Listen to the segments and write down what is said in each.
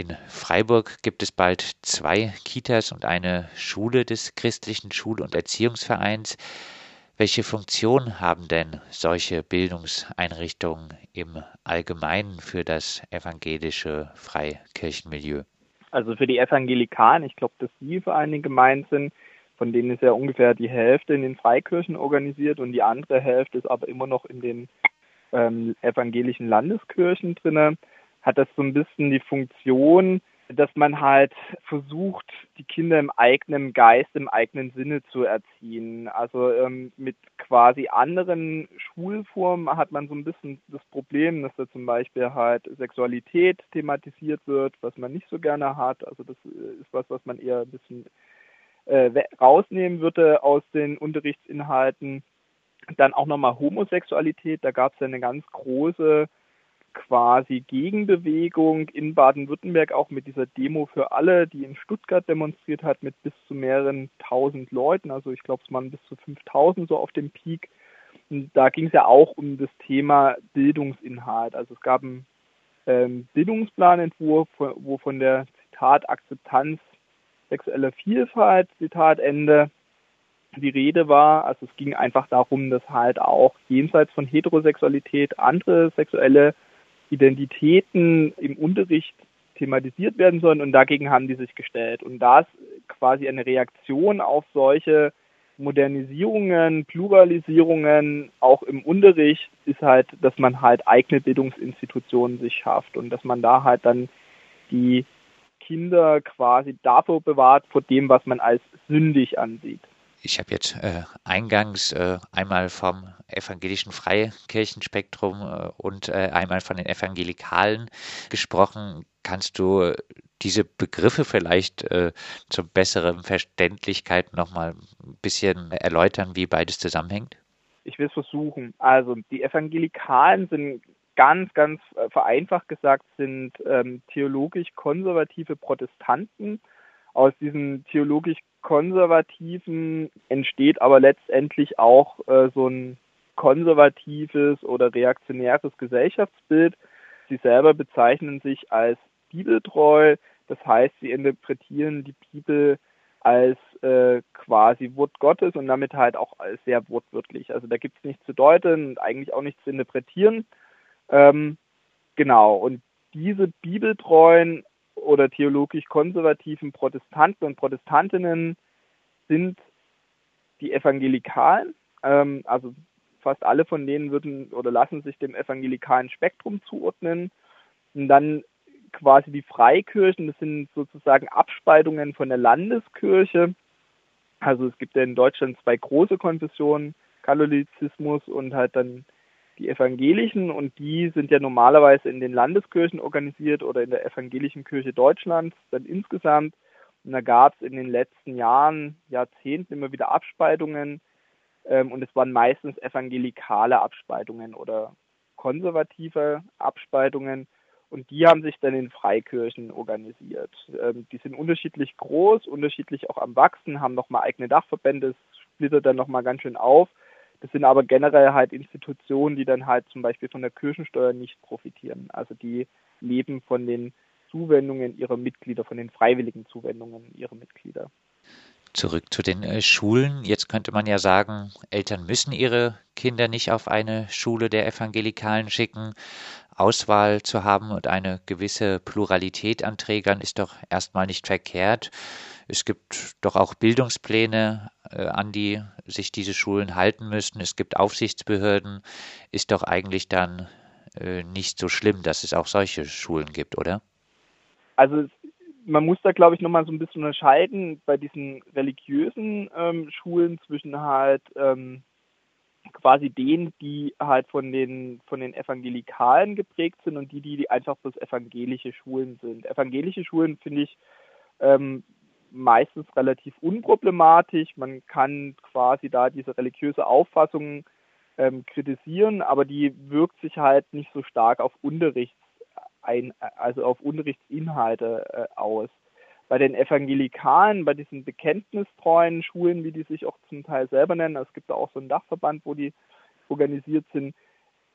In Freiburg gibt es bald zwei Kitas und eine Schule des christlichen Schul- und Erziehungsvereins. Welche Funktion haben denn solche Bildungseinrichtungen im Allgemeinen für das evangelische Freikirchenmilieu? Also für die Evangelikalen, ich glaube, dass die Vereine gemeint sind, von denen ist ja ungefähr die Hälfte in den Freikirchen organisiert und die andere Hälfte ist aber immer noch in den ähm, evangelischen Landeskirchen drinne, hat das so ein bisschen die Funktion, dass man halt versucht, die Kinder im eigenen Geist, im eigenen Sinne zu erziehen. Also ähm, mit quasi anderen Schulformen hat man so ein bisschen das Problem, dass da zum Beispiel halt Sexualität thematisiert wird, was man nicht so gerne hat. Also das äh, ist was, was man eher ein bisschen äh, rausnehmen würde aus den Unterrichtsinhalten. Dann auch nochmal Homosexualität, da gab es ja eine ganz große quasi Gegenbewegung in Baden-Württemberg auch mit dieser Demo für alle, die in Stuttgart demonstriert hat mit bis zu mehreren tausend Leuten. Also ich glaube, es waren bis zu 5000 so auf dem Peak. Und da ging es ja auch um das Thema Bildungsinhalt. Also es gab einen ähm, Bildungsplanentwurf, wo von der Zitat Akzeptanz sexueller Vielfalt, Zitat Ende, die Rede war. Also es ging einfach darum, dass halt auch jenseits von Heterosexualität andere sexuelle Identitäten im Unterricht thematisiert werden sollen und dagegen haben die sich gestellt. Und das quasi eine Reaktion auf solche Modernisierungen, Pluralisierungen auch im Unterricht ist halt, dass man halt eigene Bildungsinstitutionen sich schafft und dass man da halt dann die Kinder quasi davor bewahrt vor dem, was man als sündig ansieht ich habe jetzt äh, eingangs äh, einmal vom evangelischen Freikirchenspektrum äh, und äh, einmal von den Evangelikalen gesprochen. Kannst du diese Begriffe vielleicht äh, zur besseren Verständlichkeit nochmal ein bisschen erläutern, wie beides zusammenhängt? Ich will es versuchen. Also die Evangelikalen sind ganz, ganz äh, vereinfacht gesagt, sind ähm, theologisch konservative Protestanten aus diesen theologisch Konservativen entsteht aber letztendlich auch äh, so ein konservatives oder reaktionäres Gesellschaftsbild. Sie selber bezeichnen sich als bibeltreu, das heißt, sie interpretieren die Bibel als äh, quasi Wort Gottes und damit halt auch sehr wortwörtlich. Also da gibt es nichts zu deuten und eigentlich auch nichts zu interpretieren. Ähm, genau, und diese bibeltreuen oder theologisch konservativen Protestanten und Protestantinnen sind die Evangelikalen. Ähm, also fast alle von denen würden oder lassen sich dem evangelikalen Spektrum zuordnen. Und dann quasi die Freikirchen, das sind sozusagen Abspaltungen von der Landeskirche. Also es gibt ja in Deutschland zwei große Konfessionen, Katholizismus und halt dann die evangelischen und die sind ja normalerweise in den Landeskirchen organisiert oder in der evangelischen Kirche Deutschlands dann insgesamt. Und da gab es in den letzten Jahren, Jahrzehnten immer wieder Abspaltungen ähm, und es waren meistens evangelikale Abspaltungen oder konservative Abspaltungen und die haben sich dann in Freikirchen organisiert. Ähm, die sind unterschiedlich groß, unterschiedlich auch am Wachsen, haben nochmal eigene Dachverbände, es splittert dann nochmal ganz schön auf das sind aber generell halt Institutionen, die dann halt zum Beispiel von der Kirchensteuer nicht profitieren. Also die leben von den Zuwendungen ihrer Mitglieder, von den freiwilligen Zuwendungen ihrer Mitglieder. Zurück zu den äh, Schulen. Jetzt könnte man ja sagen, Eltern müssen ihre Kinder nicht auf eine Schule der Evangelikalen schicken. Auswahl zu haben und eine gewisse Pluralität an Trägern ist doch erstmal nicht verkehrt. Es gibt doch auch Bildungspläne, äh, an die sich diese Schulen halten müssen. Es gibt Aufsichtsbehörden. Ist doch eigentlich dann äh, nicht so schlimm, dass es auch solche Schulen gibt, oder? Also man muss da, glaube ich, nochmal so ein bisschen unterscheiden bei diesen religiösen ähm, Schulen zwischen halt ähm, quasi denen, die halt von den von den Evangelikalen geprägt sind und die, die einfach bloß evangelische Schulen sind. Evangelische Schulen finde ich ähm, meistens relativ unproblematisch. Man kann quasi da diese religiöse Auffassung ähm, kritisieren, aber die wirkt sich halt nicht so stark auf Unterrichts ein, also auf Unterrichtsinhalte äh, aus. Bei den Evangelikalen, bei diesen bekenntnistreuen Schulen, wie die sich auch zum Teil selber nennen, es gibt da auch so einen Dachverband, wo die organisiert sind,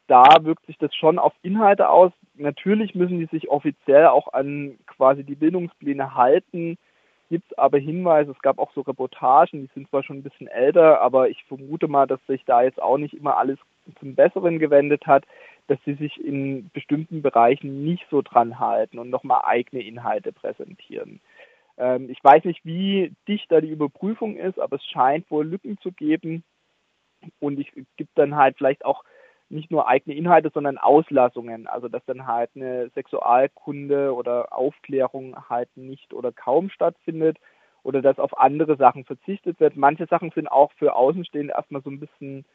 da wirkt sich das schon auf Inhalte aus. Natürlich müssen die sich offiziell auch an quasi die Bildungspläne halten. Gibt es aber Hinweise, es gab auch so Reportagen, die sind zwar schon ein bisschen älter, aber ich vermute mal, dass sich da jetzt auch nicht immer alles zum Besseren gewendet hat, dass sie sich in bestimmten Bereichen nicht so dran halten und nochmal eigene Inhalte präsentieren. Ähm, ich weiß nicht, wie dicht da die Überprüfung ist, aber es scheint wohl Lücken zu geben. Und es gibt dann halt vielleicht auch nicht nur eigene Inhalte, sondern Auslassungen. Also dass dann halt eine Sexualkunde oder Aufklärung halt nicht oder kaum stattfindet oder dass auf andere Sachen verzichtet wird. Manche Sachen sind auch für Außenstehende erstmal so ein bisschen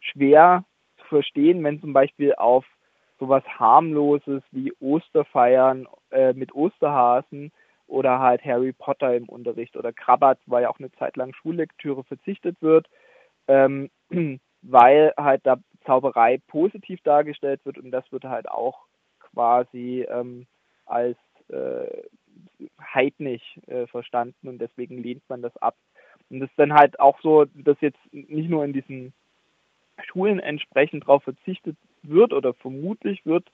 schwer zu verstehen, wenn zum Beispiel auf sowas harmloses wie Osterfeiern äh, mit Osterhasen oder halt Harry Potter im Unterricht oder Krabat, weil ja auch eine Zeit lang Schullektüre verzichtet wird, ähm, weil halt da Zauberei positiv dargestellt wird und das wird halt auch quasi ähm, als äh, heidnig äh, verstanden und deswegen lehnt man das ab. Und das ist dann halt auch so, dass jetzt nicht nur in diesen Schulen entsprechend darauf verzichtet wird oder vermutlich wird,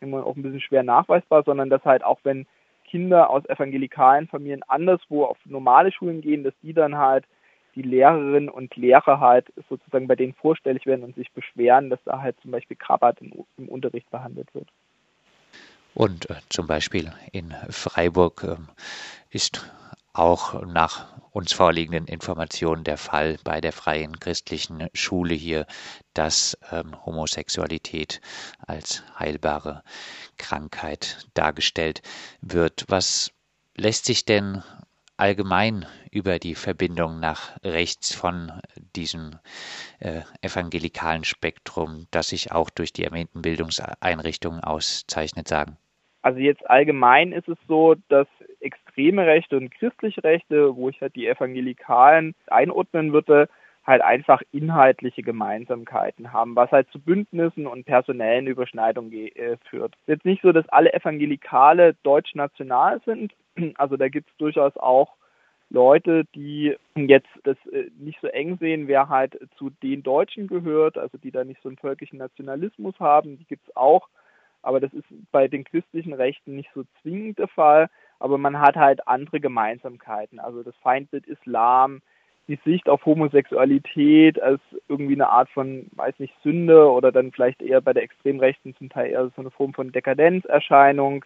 immer auch ein bisschen schwer nachweisbar, sondern dass halt auch wenn Kinder aus evangelikalen Familien anderswo auf normale Schulen gehen, dass die dann halt die Lehrerinnen und Lehrer halt sozusagen bei denen vorstellig werden und sich beschweren, dass da halt zum Beispiel Krabat im, im Unterricht behandelt wird. Und äh, zum Beispiel in Freiburg äh, ist auch nach uns vorliegenden Informationen der Fall bei der Freien Christlichen Schule hier, dass ähm, Homosexualität als heilbare Krankheit dargestellt wird. Was lässt sich denn allgemein über die Verbindung nach rechts von diesem äh, evangelikalen Spektrum, das sich auch durch die erwähnten Bildungseinrichtungen auszeichnet, sagen? Also jetzt allgemein ist es so, dass extreme Rechte und christliche Rechte, wo ich halt die Evangelikalen einordnen würde, halt einfach inhaltliche Gemeinsamkeiten haben, was halt zu Bündnissen und personellen Überschneidungen äh, führt. Jetzt nicht so, dass alle Evangelikale deutsch-national sind. Also da gibt es durchaus auch Leute, die jetzt das äh, nicht so eng sehen, wer halt zu den Deutschen gehört, also die da nicht so einen völkischen Nationalismus haben, die gibt es auch. Aber das ist bei den christlichen Rechten nicht so zwingend der Fall. Aber man hat halt andere Gemeinsamkeiten. Also das Feindbild Islam, die Sicht auf Homosexualität als irgendwie eine Art von, weiß nicht, Sünde oder dann vielleicht eher bei der Extremrechten zum Teil eher so eine Form von Dekadenzerscheinung,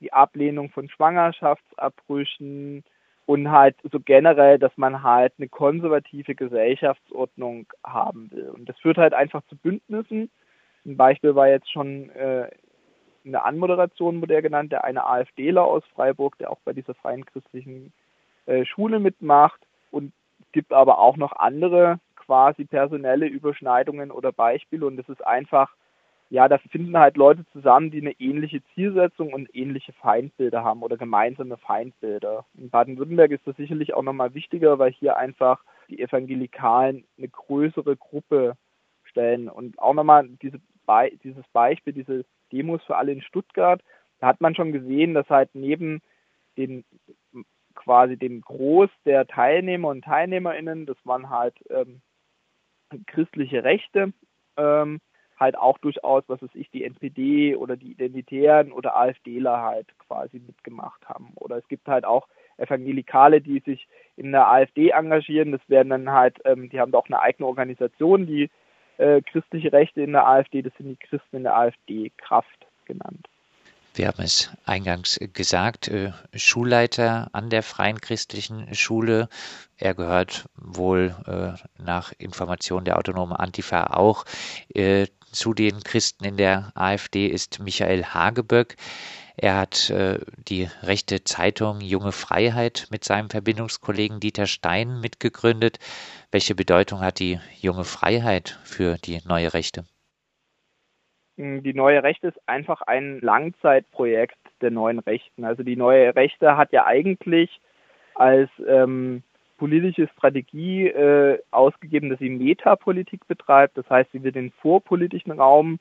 die Ablehnung von Schwangerschaftsabbrüchen und halt so generell, dass man halt eine konservative Gesellschaftsordnung haben will. Und das führt halt einfach zu Bündnissen. Ein Beispiel war jetzt schon äh, in der Anmoderation wurde er genannt, der eine AfDler aus Freiburg, der auch bei dieser freien christlichen äh, Schule mitmacht. Und es gibt aber auch noch andere quasi personelle Überschneidungen oder Beispiele. Und das ist einfach, ja, da finden halt Leute zusammen, die eine ähnliche Zielsetzung und ähnliche Feindbilder haben oder gemeinsame Feindbilder. In Baden-Württemberg ist das sicherlich auch nochmal wichtiger, weil hier einfach die Evangelikalen eine größere Gruppe stellen. Und auch nochmal diese Be dieses Beispiel, diese Demos für alle in Stuttgart, da hat man schon gesehen, dass halt neben den quasi dem Groß der Teilnehmer und TeilnehmerInnen, das waren halt ähm, christliche Rechte, ähm, halt auch durchaus, was weiß ich, die NPD oder die Identitären oder AfDler halt quasi mitgemacht haben. Oder es gibt halt auch Evangelikale, die sich in der AfD engagieren. Das werden dann halt, ähm, die haben auch eine eigene Organisation, die äh, christliche Rechte in der AfD, das sind die Christen in der AfD, Kraft genannt. Wir haben es eingangs gesagt, äh, Schulleiter an der Freien Christlichen Schule. Er gehört wohl äh, nach Informationen der autonomen Antifa auch äh, zu den Christen in der AfD, ist Michael Hageböck. Er hat äh, die rechte Zeitung Junge Freiheit mit seinem Verbindungskollegen Dieter Stein mitgegründet. Welche Bedeutung hat die Junge Freiheit für die neue Rechte? Hm, die neue Rechte ist einfach ein Langzeitprojekt der neuen Rechten. Also die neue Rechte hat ja eigentlich als ähm, politische Strategie äh, ausgegeben, dass sie Metapolitik betreibt. Das heißt, sie will den vorpolitischen Raum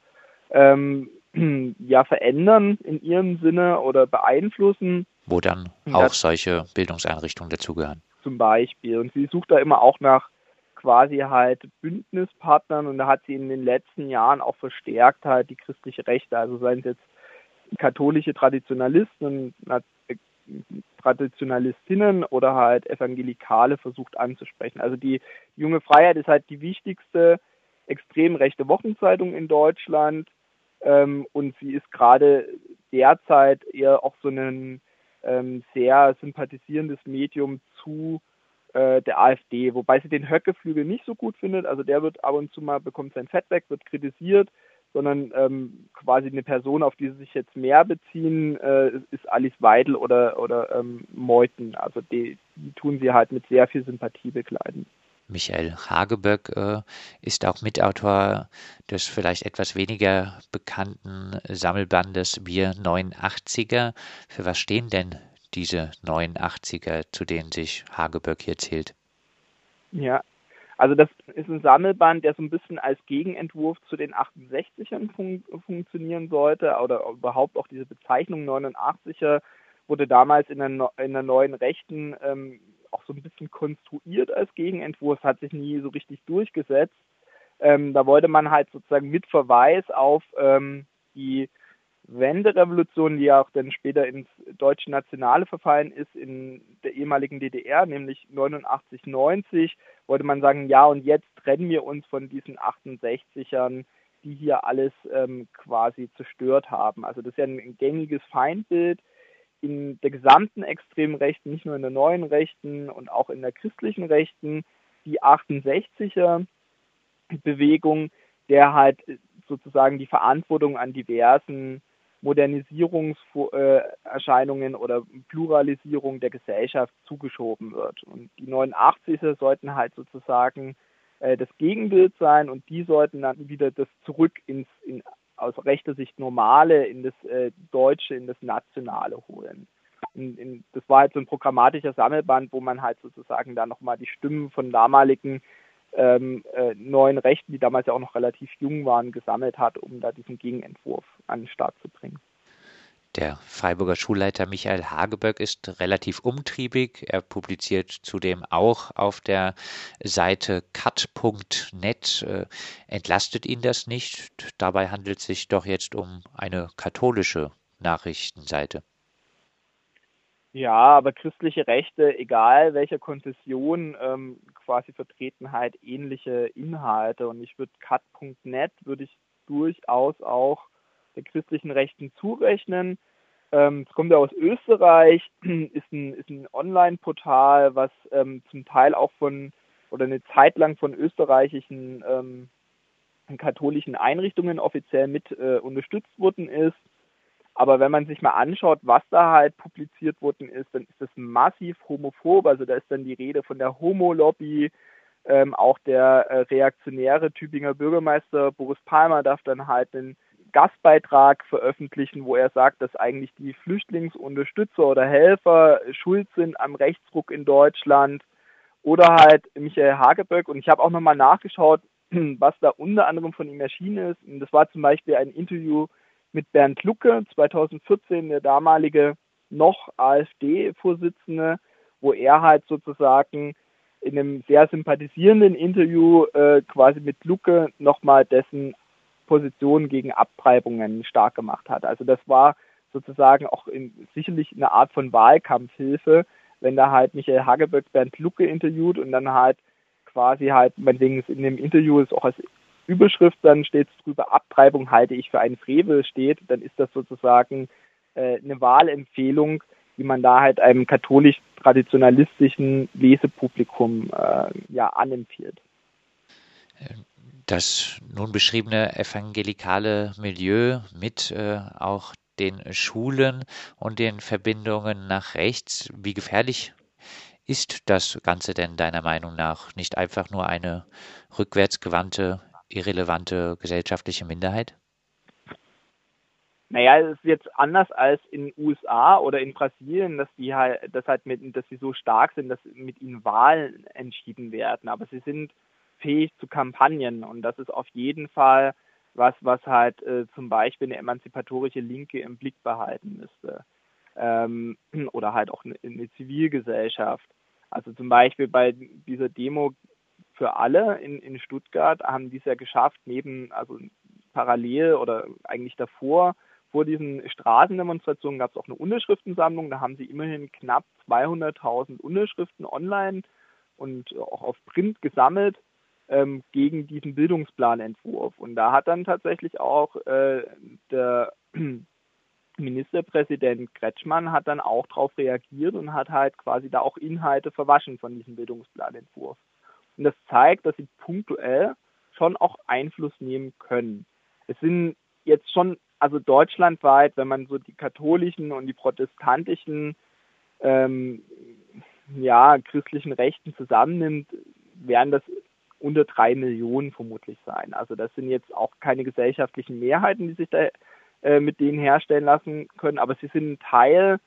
ähm, ja verändern in ihrem Sinne oder beeinflussen. Wo dann auch solche Bildungseinrichtungen dazugehören. Zum Beispiel. Und sie sucht da immer auch nach quasi halt Bündnispartnern und da hat sie in den letzten Jahren auch verstärkt halt die christliche Rechte, also seien es jetzt katholische Traditionalisten und äh, Traditionalistinnen oder halt Evangelikale versucht anzusprechen. Also die junge Freiheit ist halt die wichtigste extrem rechte Wochenzeitung in Deutschland ähm, und sie ist gerade derzeit eher auch so ein ähm, sehr sympathisierendes Medium zu äh, der AfD, wobei sie den Höckeflügel nicht so gut findet. Also der wird ab und zu mal bekommt sein Fett weg, wird kritisiert, sondern ähm, quasi eine Person, auf die sie sich jetzt mehr beziehen, äh, ist Alice Weidel oder oder ähm, Meuthen. Also die, die tun sie halt mit sehr viel Sympathie bekleiden. Michael Hageböck äh, ist auch Mitautor des vielleicht etwas weniger bekannten Sammelbandes Wir 89er. Für was stehen denn diese 89er, zu denen sich Hageböck hier zählt? Ja, also das ist ein Sammelband, der so ein bisschen als Gegenentwurf zu den 68ern fun funktionieren sollte oder überhaupt auch diese Bezeichnung 89er wurde damals in der, in der neuen Rechten ähm, auch so ein bisschen konstruiert als Gegenentwurf, hat sich nie so richtig durchgesetzt. Ähm, da wollte man halt sozusagen mit Verweis auf ähm, die Wenderevolution, die ja auch dann später ins deutsche Nationale verfallen ist in der ehemaligen DDR, nämlich 89, 90, wollte man sagen, ja und jetzt trennen wir uns von diesen 68ern, die hier alles ähm, quasi zerstört haben. Also das ist ja ein gängiges Feindbild in der gesamten extremen Rechten, nicht nur in der neuen Rechten und auch in der christlichen Rechten, die 68er Bewegung, der halt sozusagen die Verantwortung an diversen Modernisierungserscheinungen oder Pluralisierung der Gesellschaft zugeschoben wird. Und die 89er sollten halt sozusagen äh, das Gegenbild sein und die sollten dann wieder das zurück ins in, aus rechter Sicht Normale in das äh, Deutsche, in das Nationale holen. In, in, das war halt so ein programmatischer Sammelband, wo man halt sozusagen da nochmal die Stimmen von damaligen ähm, äh, neuen Rechten, die damals ja auch noch relativ jung waren, gesammelt hat, um da diesen Gegenentwurf an den Start zu bringen. Der Freiburger Schulleiter Michael Hageböck ist relativ umtriebig. Er publiziert zudem auch auf der Seite cut.net. Äh, entlastet ihn das nicht? Dabei handelt es sich doch jetzt um eine katholische Nachrichtenseite. Ja, aber christliche Rechte, egal welcher Konfession, ähm, quasi vertreten halt ähnliche Inhalte. Und ich würde cut.net würde ich durchaus auch der christlichen Rechten zurechnen. Ähm, es kommt ja aus Österreich, ist ein, ist ein Online-Portal, was ähm, zum Teil auch von oder eine Zeit lang von österreichischen ähm, katholischen Einrichtungen offiziell mit äh, unterstützt worden ist. Aber wenn man sich mal anschaut, was da halt publiziert worden ist, dann ist das massiv homophob. Also da ist dann die Rede von der Homo-Lobby. Ähm, auch der äh, reaktionäre Tübinger Bürgermeister Boris Palmer darf dann halt einen Gastbeitrag veröffentlichen, wo er sagt, dass eigentlich die Flüchtlingsunterstützer oder Helfer schuld sind am Rechtsruck in Deutschland. Oder halt Michael Hageböck. Und ich habe auch nochmal nachgeschaut, was da unter anderem von ihm erschienen ist. Und das war zum Beispiel ein Interview mit Bernd Lucke, 2014 der damalige noch AfD-Vorsitzende, wo er halt sozusagen in einem sehr sympathisierenden Interview äh, quasi mit Lucke nochmal dessen Position gegen Abtreibungen stark gemacht hat. Also das war sozusagen auch in, sicherlich eine Art von Wahlkampfhilfe, wenn da halt Michael Hageböck Bernd Lucke interviewt und dann halt quasi halt, meinetwegen in dem Interview ist auch als Überschrift dann steht drüber, Abtreibung halte ich für einen Frevel steht, dann ist das sozusagen äh, eine Wahlempfehlung, die man da halt einem katholisch-traditionalistischen Lesepublikum äh, ja anempfiehlt. Das nun beschriebene evangelikale Milieu mit äh, auch den Schulen und den Verbindungen nach rechts, wie gefährlich ist das Ganze denn deiner Meinung nach nicht einfach nur eine rückwärtsgewandte irrelevante gesellschaftliche Minderheit? Naja, es ist jetzt anders als in den USA oder in Brasilien, dass die halt, dass halt mit, dass sie so stark sind, dass mit ihnen Wahlen entschieden werden. Aber sie sind fähig zu Kampagnen und das ist auf jeden Fall was, was halt äh, zum Beispiel eine emanzipatorische Linke im Blick behalten müsste. Ähm, oder halt auch eine, eine Zivilgesellschaft. Also zum Beispiel bei dieser Demo für alle in, in Stuttgart haben die es ja geschafft, neben, also parallel oder eigentlich davor, vor diesen Straßendemonstrationen gab es auch eine Unterschriftensammlung. Da haben sie immerhin knapp 200.000 Unterschriften online und auch auf Print gesammelt ähm, gegen diesen Bildungsplanentwurf. Und da hat dann tatsächlich auch äh, der Ministerpräsident Kretschmann hat dann auch darauf reagiert und hat halt quasi da auch Inhalte verwaschen von diesem Bildungsplanentwurf. Und das zeigt, dass sie punktuell schon auch Einfluss nehmen können. Es sind jetzt schon, also deutschlandweit, wenn man so die katholischen und die protestantischen ähm, ja, christlichen Rechten zusammennimmt, werden das unter drei Millionen vermutlich sein. Also das sind jetzt auch keine gesellschaftlichen Mehrheiten, die sich da äh, mit denen herstellen lassen können, aber sie sind ein Teil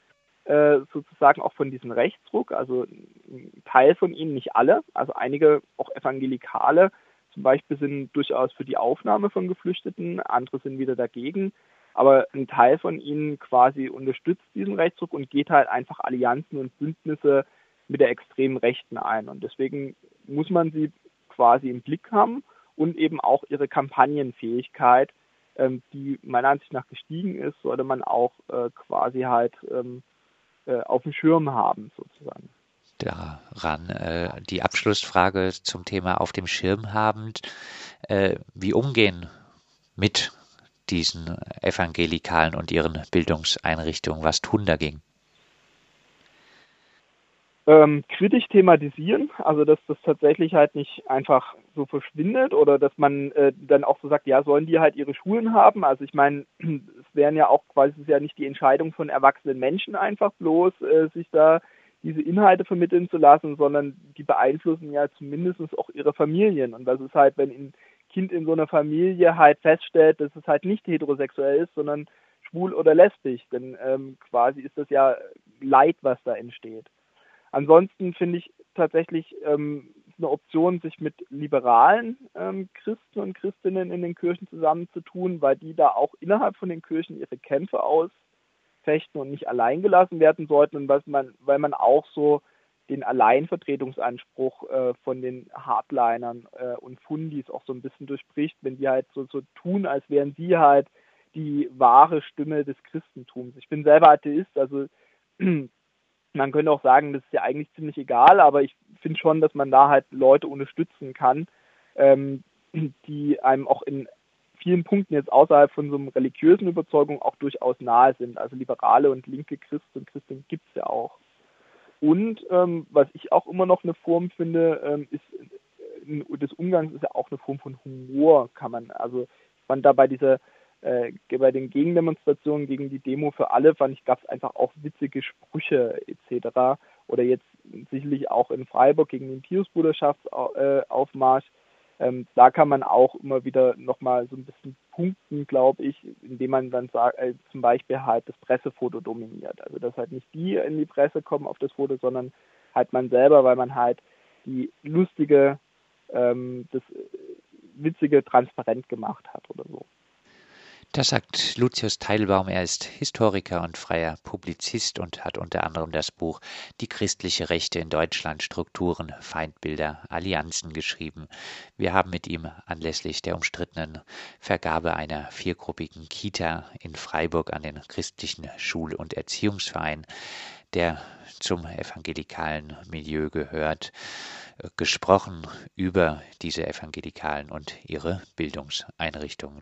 äh, sozusagen auch von diesem Rechtsdruck, also ein Teil von ihnen, nicht alle, also einige auch Evangelikale zum Beispiel sind durchaus für die Aufnahme von Geflüchteten, andere sind wieder dagegen, aber ein Teil von ihnen quasi unterstützt diesen Rechtsdruck und geht halt einfach Allianzen und Bündnisse mit der extremen Rechten ein und deswegen muss man sie quasi im Blick haben und eben auch ihre Kampagnenfähigkeit ähm, die meiner Ansicht nach gestiegen ist, sollte man auch äh, quasi halt ähm, äh, auf dem Schirm haben, sozusagen. Daran äh, die Abschlussfrage zum Thema auf dem Schirm habend, äh, wie umgehen mit diesen Evangelikalen und ihren Bildungseinrichtungen, was tun dagegen? Ähm, kritisch thematisieren, also dass das tatsächlich halt nicht einfach so verschwindet oder dass man äh, dann auch so sagt, ja, sollen die halt ihre Schulen haben? Also ich meine, es wären ja auch quasi, es ist ja nicht die Entscheidung von erwachsenen Menschen einfach bloß, äh, sich da diese Inhalte vermitteln zu lassen, sondern die beeinflussen ja zumindest auch ihre Familien. Und das ist halt, wenn ein Kind in so einer Familie halt feststellt, dass es halt nicht heterosexuell ist, sondern schwul oder lesbisch, dann ähm, quasi ist das ja Leid, was da entsteht. Ansonsten finde ich tatsächlich ähm, eine Option, sich mit liberalen ähm, Christen und Christinnen in den Kirchen zusammenzutun, weil die da auch innerhalb von den Kirchen ihre Kämpfe ausfechten und nicht allein gelassen werden sollten und was man, weil man auch so den Alleinvertretungsanspruch äh, von den Hardlinern äh, und Fundis auch so ein bisschen durchbricht, wenn die halt so, so tun, als wären sie halt die wahre Stimme des Christentums. Ich bin selber Atheist, also man könnte auch sagen, das ist ja eigentlich ziemlich egal, aber ich finde schon, dass man da halt Leute unterstützen kann, ähm, die einem auch in vielen Punkten jetzt außerhalb von so einer religiösen Überzeugung auch durchaus nahe sind. Also liberale und linke Christen und Christen gibt es ja auch. Und ähm, was ich auch immer noch eine Form finde, ähm, ist äh, des Umgangs ist ja auch eine Form von Humor, kann man, also man da bei dieser äh, bei den Gegendemonstrationen gegen die Demo für alle fand ich, gab es einfach auch witzige Sprüche etc. Oder jetzt sicherlich auch in Freiburg gegen den Piusbruderschaftsaufmarsch. Ähm, da kann man auch immer wieder nochmal so ein bisschen punkten, glaube ich, indem man dann sagt, äh, zum Beispiel halt das Pressefoto dominiert. Also dass halt nicht die in die Presse kommen auf das Foto, sondern halt man selber, weil man halt die lustige, ähm, das witzige transparent gemacht hat oder so. Das sagt Lucius Teilbaum. Er ist Historiker und freier Publizist und hat unter anderem das Buch Die christliche Rechte in Deutschland Strukturen, Feindbilder, Allianzen geschrieben. Wir haben mit ihm anlässlich der umstrittenen Vergabe einer viergruppigen Kita in Freiburg an den christlichen Schul- und Erziehungsverein, der zum evangelikalen Milieu gehört, gesprochen über diese Evangelikalen und ihre Bildungseinrichtungen.